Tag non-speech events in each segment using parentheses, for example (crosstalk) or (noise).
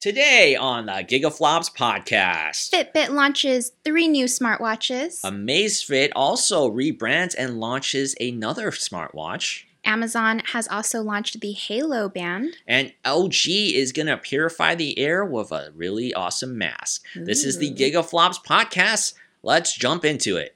Today on the Gigaflops podcast, Fitbit launches three new smartwatches. Amazfit also rebrands and launches another smartwatch. Amazon has also launched the Halo band. And LG is going to purify the air with a really awesome mask. This is the Gigaflops podcast. Let's jump into it.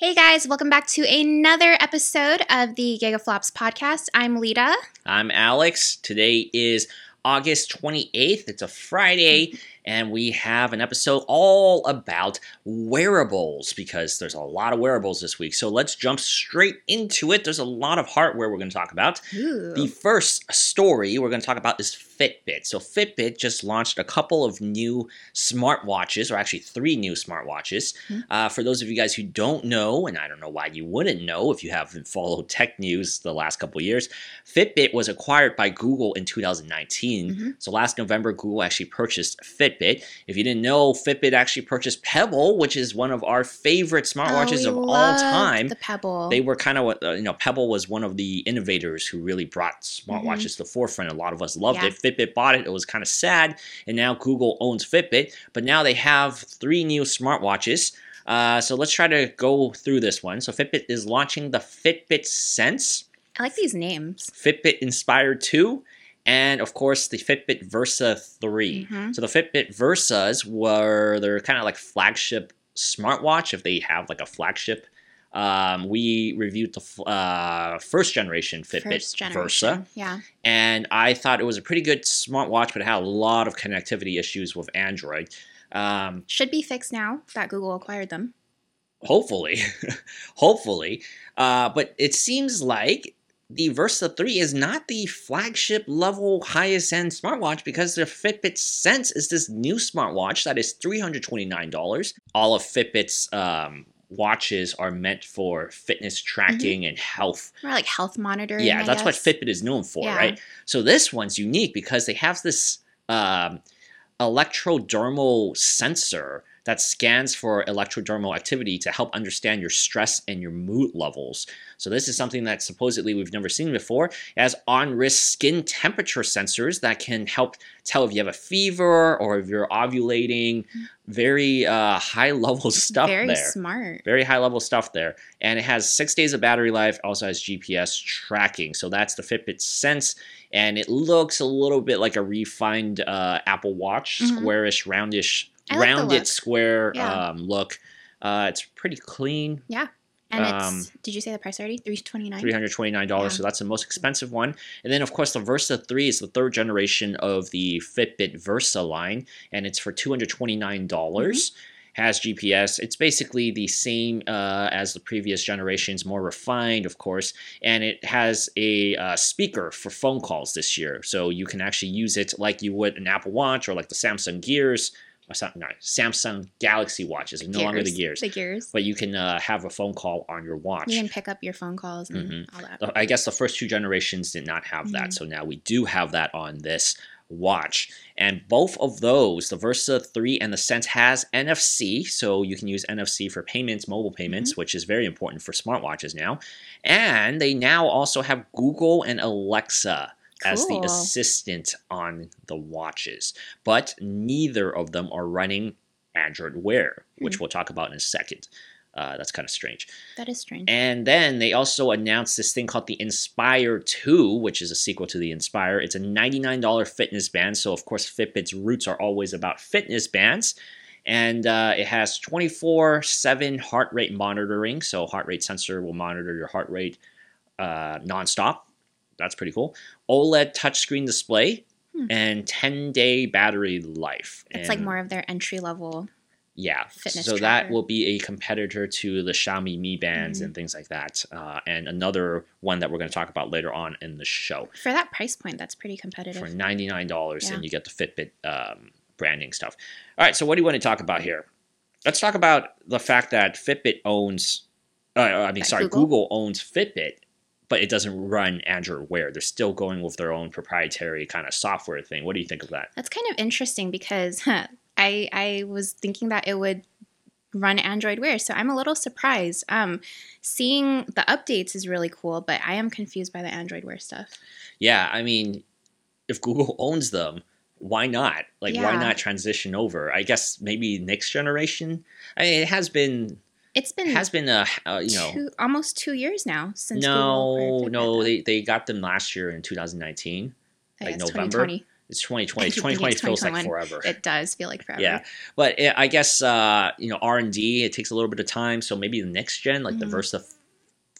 Hey guys, welcome back to another episode of the Gigaflops podcast. I'm Lita. I'm Alex. Today is August 28th. It's a Friday, and we have an episode all about wearables because there's a lot of wearables this week. So let's jump straight into it. There's a lot of hardware we're going to talk about. Ooh. The first story we're going to talk about is Fitbit. So, Fitbit just launched a couple of new smartwatches, or actually three new smartwatches. Hmm. Uh, for those of you guys who don't know, and I don't know why you wouldn't know if you haven't followed tech news the last couple of years, Fitbit was acquired by Google in 2019. Mhm. So, last November, Google actually purchased Fitbit. If you didn't know, Fitbit actually purchased Pebble, which is one of our favorite smartwatches Oh, of all time The Pebble. they were kind of what uh, you know pebble was one of the innovators who really brought smartwatches to the forefront. A lot of us loved Mm-hmm. Yeah. it fitbit bought it. It was kind of sad and now google owns fitbit but now they have three new smartwatches. Uh, so let's try to go through this one. So fitbit is launching the fitbit sense. I like these names. fitbit inspire 2 and of course the fitbit versa 3 Mhm. so the fitbit versas were they're kind of like flagship smartwatch if they have like a flagship um, we reviewed the uh, first generation Fitbit First generation. Versa, Yeah. and I thought it was a pretty good smartwatch, but it had a lot of connectivity issues with Android. Um, Should be fixed now that Google acquired them. hopefully, (laughs) hopefully, uh, but it seems like the Versa 3 is not the flagship level highest end smartwatch because the Fitbit Sense is this new smartwatch that is $329. All of Fitbit's um, watches are meant for fitness tracking and health More like health monitoring. yeah, I that's what. Fitbit is known for, Yeah. right? So this one's unique because they have this um, electrodermal sensor that scans for electrodermal activity to help understand your stress and your mood levels. So this is something that supposedly we've never seen before. It has on-wrist skin temperature sensors that can help tell if you have a fever or if you're ovulating. Very uh, high-level (laughs) stuff Very there. smart. Very high level stuff there. And it has six days of battery life, also has GPS tracking. So that's the Fitbit Sense. And it looks a little bit like a refined uh, Apple Watch, Mhm. squarish, roundish, I rounded square Yeah. um, look. Uh, it's pretty clean. Yeah. And Um, it's did you say the price already? Three twenty nine. $329, Yeah. so that's the most expensive one. And then, of course, the Versa 3 is the third generation of the Fitbit Versa line, and it's for $229. dollars Has GPS. It's basically the same uh, as the previous generations, more refined, of course, and it has a uh, speaker for phone calls this year. So you can actually use it like you would an Apple Watch or like the Samsung Gears, no, Samsung Galaxy watches, no longer the Gears. The gears. But you can uh, have a phone call on your watch. You can pick up your phone calls and Mhm. all that. I guess the first two generations did not have that, Mhm. so now we do have that on this watch. And both of those, the Versa 3 and the Sense, has NFC, so you can use NFC for payments, mobile payments, which is very important for smartwatches now. And they now also have Google and Alexa as the assistant on the watches, but neither of them are running Android Wear, which Hmm. we'll talk about in a second. Uh, that's kind of strange. That is strange. And then they also announced this thing called the Inspire 2, which is a sequel to the Inspire. It's a $99 fitness band. So, of course, Fitbit's roots are always about fitness bands. And uh, it has 24 7 heart rate monitoring. So, heart rate sensor will monitor your heart rate uh, nonstop. That's pretty cool. OLED touchscreen display Hmm. and 10 day battery life. It's like more of their entry level. yeah. fitness so that will be a competitor to the Xiaomi Mi Bands Mhm. and things like that. Uh, and another one that we're going to talk about later on in the show For that price point, that's pretty competitive. for $99 Yeah. and you get the Fitbit um, branding stuff. All right. So what do you want to talk about here? Let's talk about the fact that Fitbit owns, uh, I mean, sorry, Google? Google owns Fitbit, but it doesn't run Android Wear. They're still going with their own proprietary kind of software thing. What do you think of that? That's kind of interesting because huh, I I was thinking that it would run Android Wear, so I'm a little surprised. Um, seeing the updates is really cool, but I am confused by the Android Wear stuff. Yeah, I mean, if Google owns them, why not? Like, why not transition over? I guess maybe next generation. I mean, it has been It's been has been a uh, you know two, almost two years now since no no they, they got them last year in 2019 though. like November. 2020. it's 2020 (laughs) I keep thinking 2020 feels like forever It does feel like forever. yeah but it, i guess uh you know r&d it takes a little bit of time so maybe the next gen like the Mhm. versa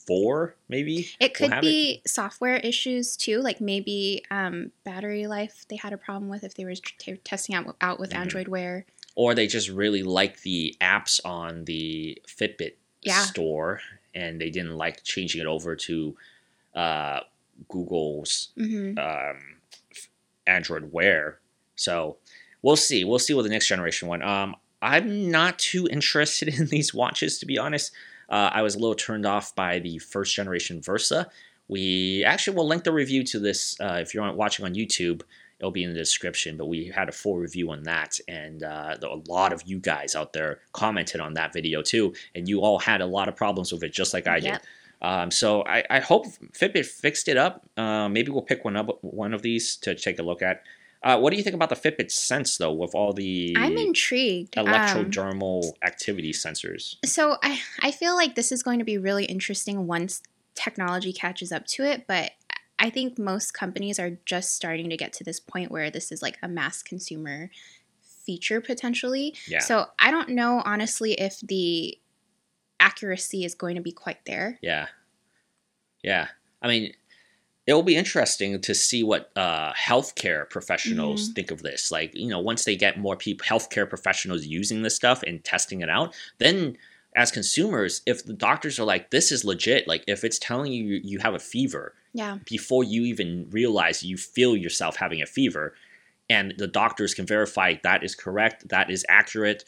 4 maybe It could have be software issues too, like maybe um, battery life they had a problem with if they were t- testing out out with Mhm. Android Wear. Or they just really like the apps on the fitbit Yeah. store and they didn't like changing it over to uh google's hmm um, Android Wear. So we'll see. We'll see what the next generation one. Um, I'm not too interested (laughs) in these watches to be honest. Uh, I was a little turned off by the first generation Versa. We actually will link the review to this uh, if you're watching on YouTube. It'll be in the description, but we had a full review on that, and uh, a lot of you guys out there commented on that video too, and you all had a lot of problems with it, just like I did. Um, so I, I hope Fitbit fixed it up. Uh, maybe we'll pick one up, one of these to take a look at. Uh, what do you think about the Fitbit Sense though, with all the I'm intrigued. Um, electrodermal activity sensors? so I I feel like this is going to be really interesting once technology catches up to it, but I think most companies are just starting to get to this point where this is like a mass consumer feature potentially. Yeah, So I don't know honestly if the accuracy is going to be quite there. yeah, yeah. I mean, it'll be interesting to see what uh, healthcare professionals Mm-hmm. think of this. Like, you know, once they get more people, healthcare professionals using this stuff and testing it out, then as consumers, if the doctors are like, "This is legit," like if it's telling you you have a fever, Yeah. before you even realize you feel yourself having a fever and the doctors can verify that is correct that is accurate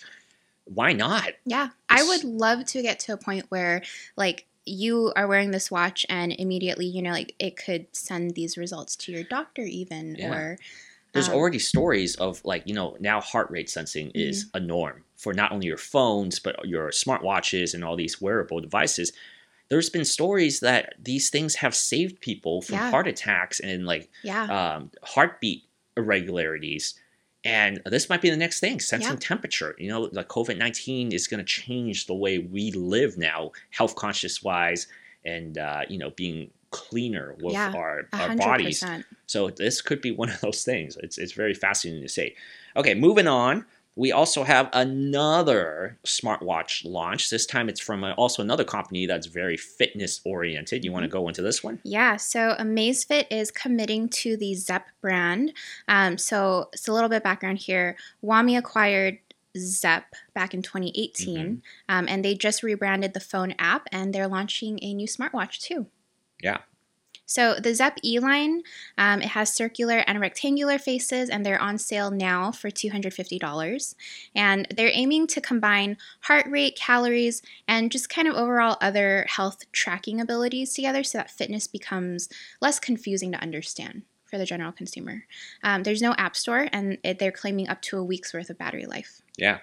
why not Yeah. I would love to get to a point where like you are wearing this watch and immediately, you know, like it could send these results to your doctor even Yeah. or there's um, already stories of like you know now heart rate sensing is Mm-hmm. a norm for not only your phones but your smartwatches and all these wearable devices there's been stories that these things have saved people from Yeah. heart attacks and like yeah. um, heartbeat irregularities. And this might be the next thing, sensing Yeah. temperature. You know, like COVID 19 is going to change the way we live now, health conscious wise, and, uh, you know, being cleaner with Yeah, our, our bodies. So this could be (laughs) one of those things. It's, it's very fascinating to say. Okay, moving on. We also have another smartwatch launch. This time it's from also another company that's very fitness oriented. You want to Mm-hmm. go into this one? Yeah, so Amazfit is committing to the Zepp brand. Um, so, it's a little bit of background here. Huami acquired Zepp back in 2018, Mm-hmm. um, and they just rebranded the phone app, and they're launching a new smartwatch too. Yeah. So the Zepp E line, um, it has circular and rectangular faces, and they're on sale now for two hundred fifty dollars. And they're aiming to combine heart rate, calories, and just kind of overall other health tracking abilities together, so that fitness becomes less confusing to understand for the general consumer. Um, there's no app store, and it, they're claiming up to a week's worth of battery life. Yeah.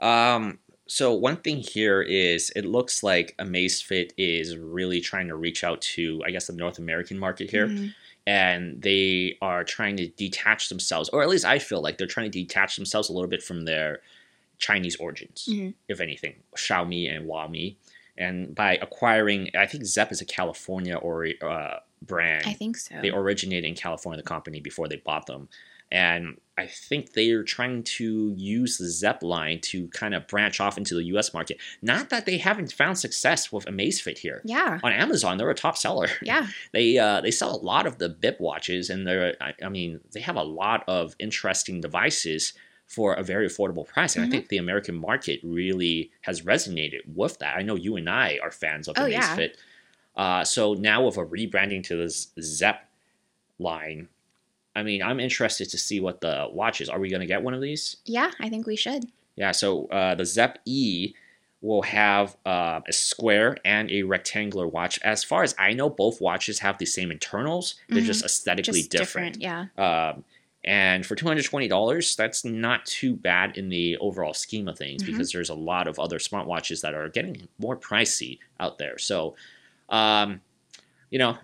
Um, so one thing here is it looks like Amazfit is really trying to reach out to, I guess, the North American market here. Mhm. And they are trying to detach themselves, or at least I feel like they're trying to detach themselves a little bit from their Chinese origins, Mhm. if anything, Xiaomi and Huami. And by acquiring, I think Zepp is a California or uh, brand I think so. they originated in California, the company, before they bought them. And I think they are trying to use the Zepp line to kind of branch off into the US market. Not that they haven't found success with Amazfit here. yeah, On Amazon, they're a top seller. yeah, (laughs) They uh, they sell a lot of the BIP watches, and they're I, I mean they have a lot of interesting devices for a very affordable price. And Mhm. I think the American market really has resonated with that. I know you and I are fans of Oh, Amazfit. yeah. Uh, so now with a rebranding to this Zepp line, I mean I'm interested to see what the watch is. Are we going to get one of these? yeah. I think we should. Yeah, so uh, the Zepp E will have uh, a square and a rectangular watch. As far as I know, both watches have the same internals. They're Mhm. just aesthetically Just different. Yeah. Um, and for two hundred twenty dollars, that's not too bad in the overall scheme of things Mhm. because there's a lot of other smartwatches that are getting more pricey out there. So, um, you know,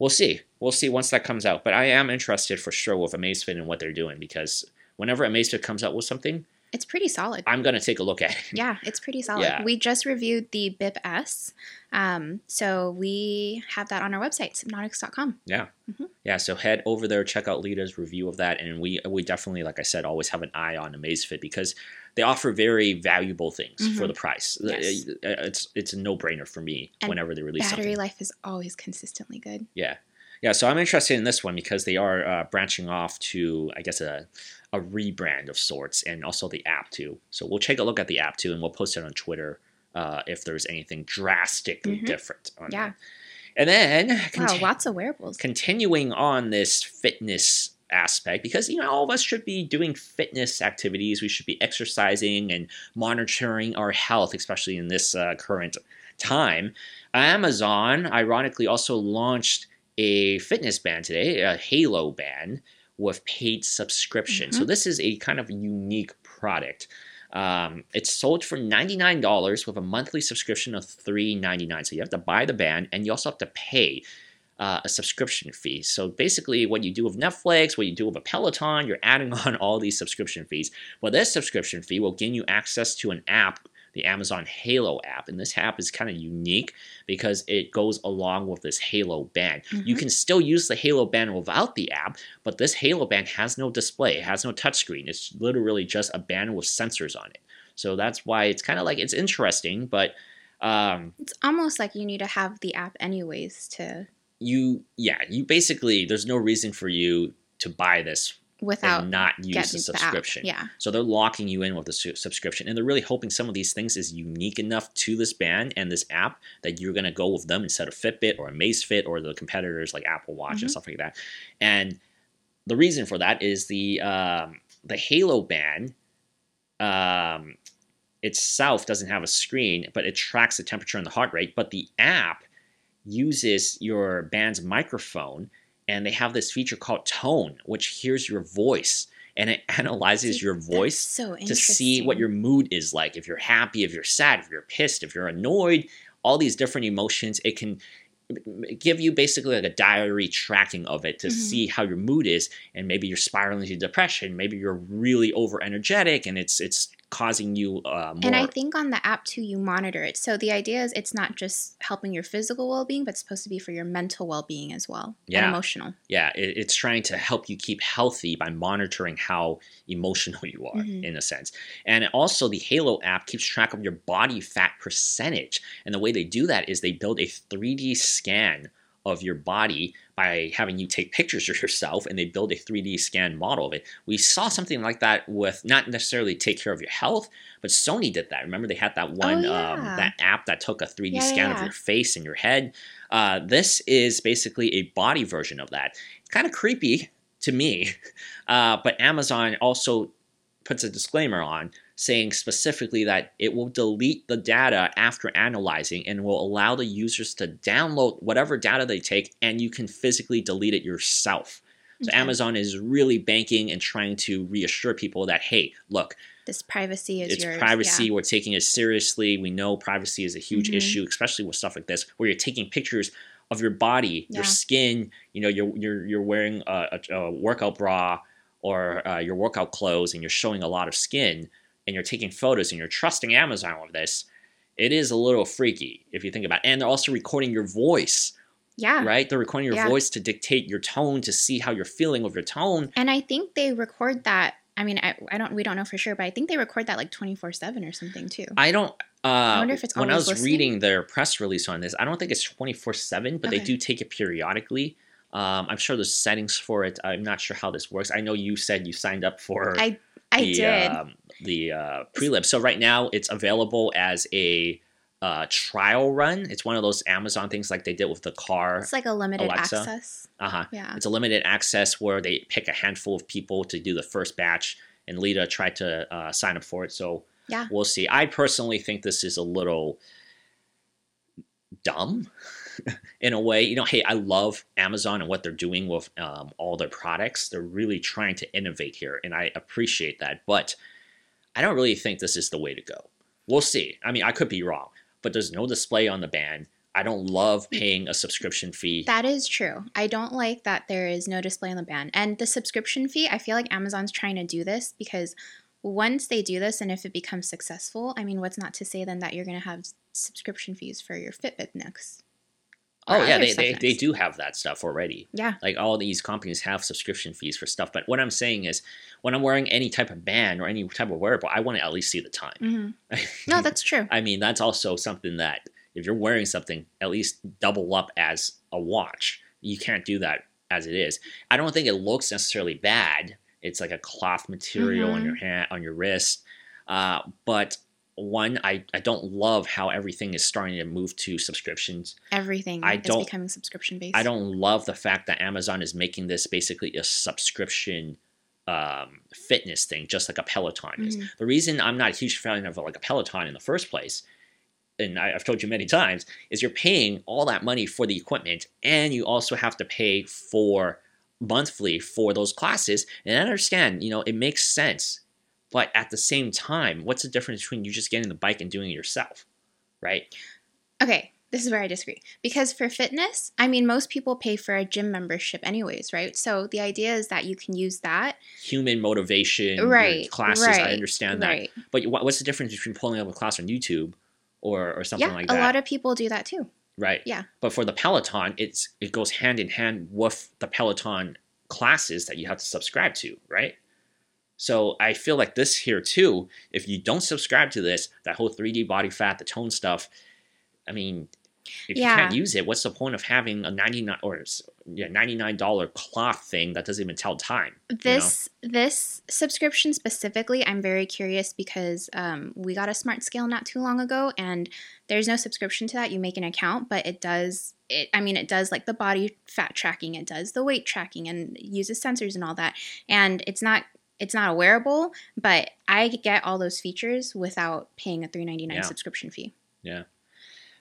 we'll see. We'll see once that comes out. But I am interested for sure with Amazfit and what they're doing because whenever Amazfit comes out with something, It's pretty solid. I'm gonna take a look at it. (laughs) Yeah, it's pretty solid. Yeah. We just reviewed the BIP S. Um, so we have that on our website, sypnotix.com. Yeah. Mhm. Yeah, so head over there, check out Lita's review of that, and we we definitely, like I said, always have an eye on Amazfit because they offer very valuable things for Mhm. the price. Yes. Uh, It's it's a no brainer for me And whenever they release Battery something. life is always consistently good. Yeah, yeah. So I'm interested in this one because they are uh, branching off to, I guess, a a rebrand of sorts, and also the app too. So we'll take a look at the app too, and we'll post it on Twitter uh, if there's anything drastically Mhm. different. On Yeah. that. And then Wow, conti- lots of wearables. continuing on this fitness aspect because you know all of us should be doing fitness activities we should be exercising and monitoring our health especially in this uh, current time amazon ironically also launched a fitness band today a halo band with paid subscription so Mhm. this is a kind of unique product um, it's sold for $99 with a monthly subscription of $3.99 so you have to buy the band and you also have to pay uh, a subscription fee. So basically, what you do with Netflix, what you do with a Peloton, you're adding (laughs) on all these subscription fees. Well, this subscription fee will gain you access to an app, the Amazon Halo app, and this app is kind of unique because it goes along with this Halo band. You Mhm. can still use the Halo band without the app, but this Halo band has no display, it has no touchscreen. It's literally just a band with sensors on it. So that's why it's kind of like it's interesting, but um, It's almost like you need to have the app anyways to you yeah you basically there's no reason for you to buy this without and not use the the subscription Yeah. so they're locking you in with the su- subscription and they're really hoping some of these things is unique enough to this band and this app that you're going to go with them instead of fitbit or amazfit or the competitors like apple watch and Mhm. stuff like that and the reason for that is the um, the halo band um, itself doesn't have a screen, but it tracks the temperature and the heart rate. But the app uses your band's microphone, and they have this feature called Tone, which hears your voice and it analyzes your voice so to see what your mood is like. If you're happy, if you're sad, if you're pissed, if you're annoyed, all these different emotions. It can give you basically like a diary tracking of it to Mhm. see how your mood is and maybe you're spiraling into depression maybe you're really over energetic and it's it's causing you uh, more And I think on the app too, you monitor it. So the idea is it's not just helping your physical well being, but it's supposed to be for your mental well being as well. Yeah. And emotional. yeah it, it's trying to help you keep healthy by monitoring how emotional you are Mhm. in a sense and also the halo app keeps track of your body fat percentage and the way they do that is they build a 3d scan of your body by having you take pictures of yourself and they build a 3d scan model of it. We saw something like that with not necessarily take care of your health but sony did that. Remember they had that one um, Oh, that app that took a 3d Yeah, scan of your face and your head? Uh, this is basically a body version of that. It's kind of creepy to me (laughs) uh, but amazon also puts a disclaimer on saying specifically that it will delete the data after analyzing and will allow the users to download whatever data they take and you can physically delete it yourself. So Okay. Amazon is really banking and trying to reassure people that hey, look, This privacy is it's yours. privacy. Yeah. We're taking it seriously. We know privacy is a huge Mhm. issue, especially with stuff like this, where you're taking pictures of your body, your skin. You know, you're you're you're wearing a, a, a workout bra or uh, your workout clothes, and you're showing a lot of skin, and you're taking photos, and you're trusting Amazon with this. It is a little freaky if you think about it. And they're also recording your voice, Yeah. right? They're recording your Yeah. voice to dictate your tone, to see how you're feeling with your tone. And I think they record that. I mean, I, I don't. We don't know for sure, but I think they record that like twenty four seven or something too. I don't. Uh, wonder if it's when I was listening. reading their press release on this, I don't think it's twenty four seven, but they do take it periodically. Um, I'm sure there's settings for it. I'm not sure how this works. I know you said you signed up for I I the did. um, the uh, prelim. So right now it's available as a uh, trial run. It's one of those Amazon things like they did with the car. it's like a limited Alexa. access. Uh huh. Yeah. It's a limited access where they pick a handful of people to do the first batch, and Lita tried to uh, sign up for it. So Yeah. we'll see. I personally think this is a little dumb (laughs) in a way. You know, hey, I love Amazon and what they're doing with um, all their products. They're really trying to innovate here, and I appreciate that. But I don't really think this is the way to go. We'll see. I mean, I could be wrong, but there's no display on the band. I don't love paying a subscription fee. That is true. I don't like that there is no display on the band. And the subscription fee, I feel like Amazon's trying to do this because once they do this and if it becomes successful, I mean, what's not to say then that you're going to have subscription fees for your Fitbit next? oh yeah, they, they, they do have that stuff already. Yeah. Like all these companies have subscription fees for stuff. But what I'm saying is, when I'm wearing any type of band or any type of wearable, I want to at least see the time. hmm (laughs) No, that's true. I mean, that's also something that if you're wearing something, at least double up as a watch. You can't do that as it is. I don't think it looks necessarily bad. It's like a cloth material on Mhm. your hand, on your wrist. Uh, but one, I, I don't love how everything is starting to move to subscriptions. Everything I is don't- becoming subscription based. I don't love the fact that Amazon is making this basically a subscription um, fitness thing, just like a Peloton is. Mhm. The reason I'm not a huge fan of like a Peloton in the first place, and I, I've told you many times, is you're paying all that money for the equipment, and you also have to pay for monthly for those classes. And I understand, you know, it makes sense, but at the same time, what's the difference between you just getting the bike and doing it yourself, right? Okay, this is where I disagree. Because for fitness, I mean, most people pay for a gym membership anyways, right? So the idea is that you can use that. Human motivation, Right, classes. I understand that. Right. But what's the difference between pulling up a class on YouTube or, or something Yeah, like that? a lot of people do that too. right. yeah. But for the Peloton, it's it goes hand in hand with the Peloton classes that you have to subscribe to, right? So I feel like this here too. If you don't subscribe to this, that whole 3D body fat, the tone stuff, I mean, if Yeah. you can't use it, what's the point of having a 99 or yeah, $99 cloth thing that doesn't even tell time? This this subscription specifically, I'm very curious because um, we got a smart scale not too long ago, and there's no subscription to that. You make an account, but it does it. I mean, it does like the body fat tracking, it does the weight tracking, and uses sensors and all that. And it's not it's not a wearable, but I get all those features without paying a 3.99 Yeah. subscription fee. Yeah.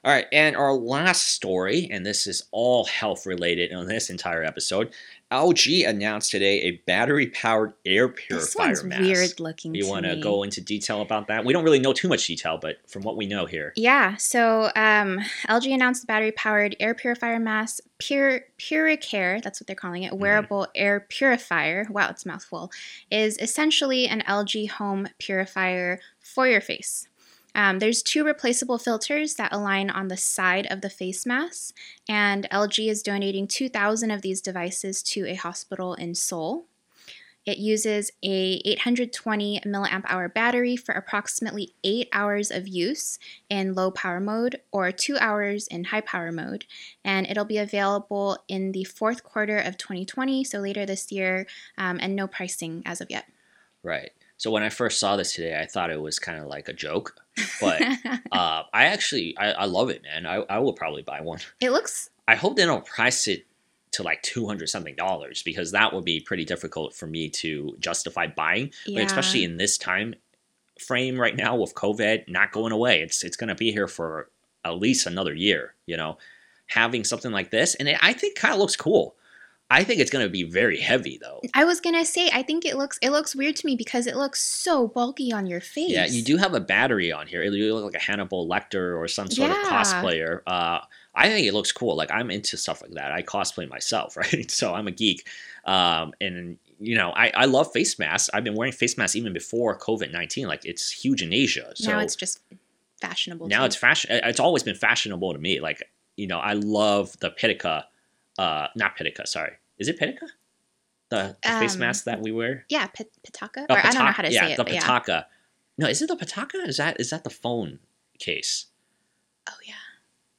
All right, and our last story, and this is all health related on this entire episode. LG announced today a battery powered air This purifier one's mask. weird looking. You want to go into detail about that? We don't really know too much detail, but from what we know here, Yeah, so um, LG announced the battery powered air purifier mask, Pure Puricare, that's what they're calling it, wearable air purifier. Wow, it's mouthful. Is essentially an LG home purifier for your face. Um, there's two replaceable filters that align on the side of the face mask, and LG is donating 2,000 of these devices to a hospital in Seoul. It uses a 820 milliamp hour battery for approximately eight hours of use in low power mode or two hours in high power mode. And it'll be available in the fourth quarter of 2020, so later this year, um, and no pricing as of yet. right? So when I first saw this today, I thought it was kind of like a joke, but (laughs) uh, I actually I, I love it, man. I, I will probably buy one. it looks, I hope they don't price it to like two hundred something dollars because that would be pretty difficult for me to justify buying. yeah. But especially in this time frame right now with COVID not going away, it's it's going to be here for at least another year. You know, having something like this, and it, I think kind of looks cool. I think it's going to be very heavy though. I was gonna say, I think it looks it looks weird to me because it looks so bulky on your face. Yeah, you do have a battery on here. You look like a Hannibal Lecter or some sort of cosplayer. Uh, I think it looks cool. Like I'm into stuff like that. I cosplay myself, (laughs) right? So I'm a geek, um, and you know I, I love face masks. I've been wearing face masks even before COVID nineteen. Like it's huge in Asia. So now it's just fashionable. now too. it's fashion. It's always been fashionable to me. Like you know I love the Pitica, uh, not Pitica. Sorry, is it Pitica? The, the face Um, mask that we wear. yeah, pit- pitaka. Oh, or I don't know how to yeah, say it. the but yeah. Pitaka. No, is it the Pitaka? Is that is that the phone case? Oh yeah.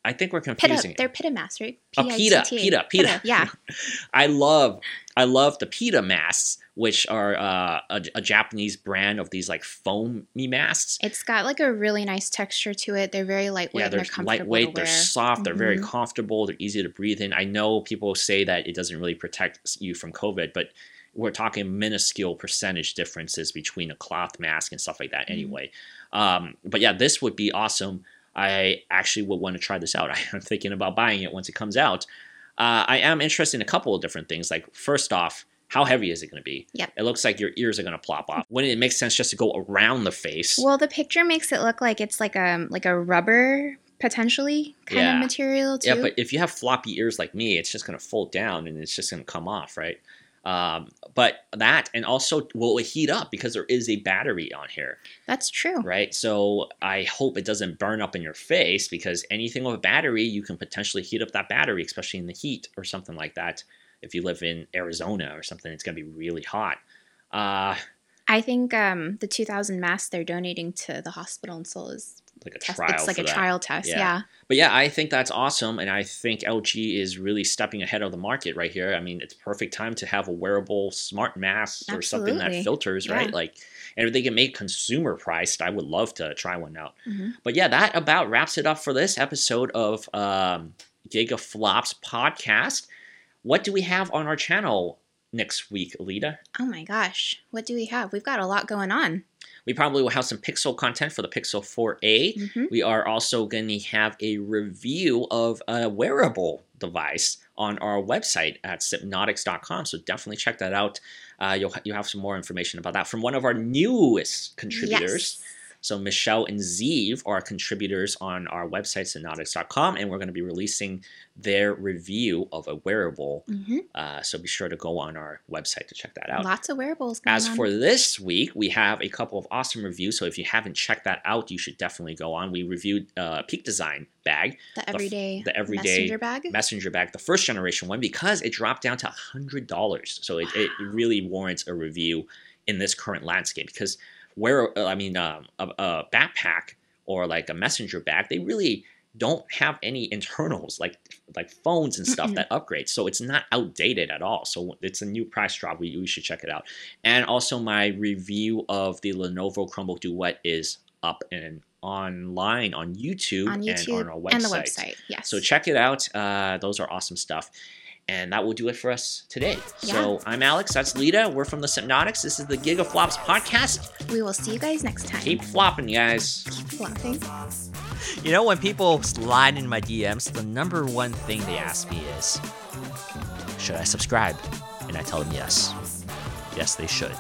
I think we're confusing. Pita, it. they're pitta masks, right? Oh, pita, pita, pita. Yeah. (laughs) I love, I love the Pitta masks, which are uh, a, a Japanese brand of these like foamy masks. It's got like a really nice texture to it. They're very lightweight yeah, they're they're comfortable lightweight, they're soft, they're very Mhm. comfortable, they're easy to breathe in. I know people say that it doesn't really protect you from COVID, but we're talking minuscule percentage differences between a cloth mask and stuff like that Mhm. anyway. Um, but yeah, this would be awesome. I actually would want to try this out. (laughs) I'm thinking about buying it once it comes out. Uh, I am interested in a couple of different things. Like, first off, how heavy is it going to be? Yep. It looks like your ears are going to plop off. Wouldn't it make sense just to go around the face? Well, the picture makes it look like it's like a like a rubber potentially kind Yeah. of material too. Yeah, but if you have floppy ears like me, it's just going to fold down and it's just going to come off, right? Um, but that and also will it heat up because there is a battery on here, That's true. right? So I hope it doesn't burn up in your face because anything with a battery, you can potentially heat up that battery, especially in the heat or something like that. If you live in Arizona or something, it's going to be really hot. Uh, I think um, the 2,000 masks they're donating to the hospital in Seoul is like a test. trial. It's like a that. trial test. Yeah. Yeah. But yeah, I think that's awesome, and I think LG is really stepping ahead of the market right here. I mean, it's perfect time to have a wearable smart mask or something that Absolutely. filters, right? Like, and if they can make consumer priced, I would love to try one out. Mhm. But yeah, that about wraps it up for this episode of um, Gigaflops podcast. What do we have on our channel next week, Alita? Oh my gosh, what do we have? We've got a lot going on. We probably will have some Pixel content for the Pixel 4a. hmm We are also going to have a review of a wearable device on our website at sypnotix.com. So definitely check that out. Uh, you'll, you'll have some more information about that from one of our newest contributors. So Michelle and Zeev are contributors on our website, sypnotix.com, and we're going to be releasing their review of a wearable. hmm Uh, so be sure to go on our website to check that out. Lots of wearables As on. for this week, we have a couple of awesome reviews. So if you haven't checked that out, you should definitely go on. We reviewed uh, Peak Design bag, the everyday, the everyday messenger bag. messenger bag, the first generation one, because it dropped down to hundred dollars. So it, it really warrants a review in this current landscape. Because where uh, I mean, um, a, a backpack or like a messenger bag, they really don't have any internals like like phones and stuff Mm-mm. that upgrade so it's not outdated at all so it's a new price drop we, we should check it out and also my review of the lenovo chromebook duet is up and online on youtube, on YouTube and on our website and the website. Yes. so check it out uh, those are awesome stuff and that will do it for us today so i'm alex that's lita we're from the hypnotics this is the gigaflops podcast we will see you guys next time. keep flopping guys Keep flopping. You know, when people slide in my DMs, the number one thing they ask me is, should I subscribe? And I tell them yes. Yes, they should.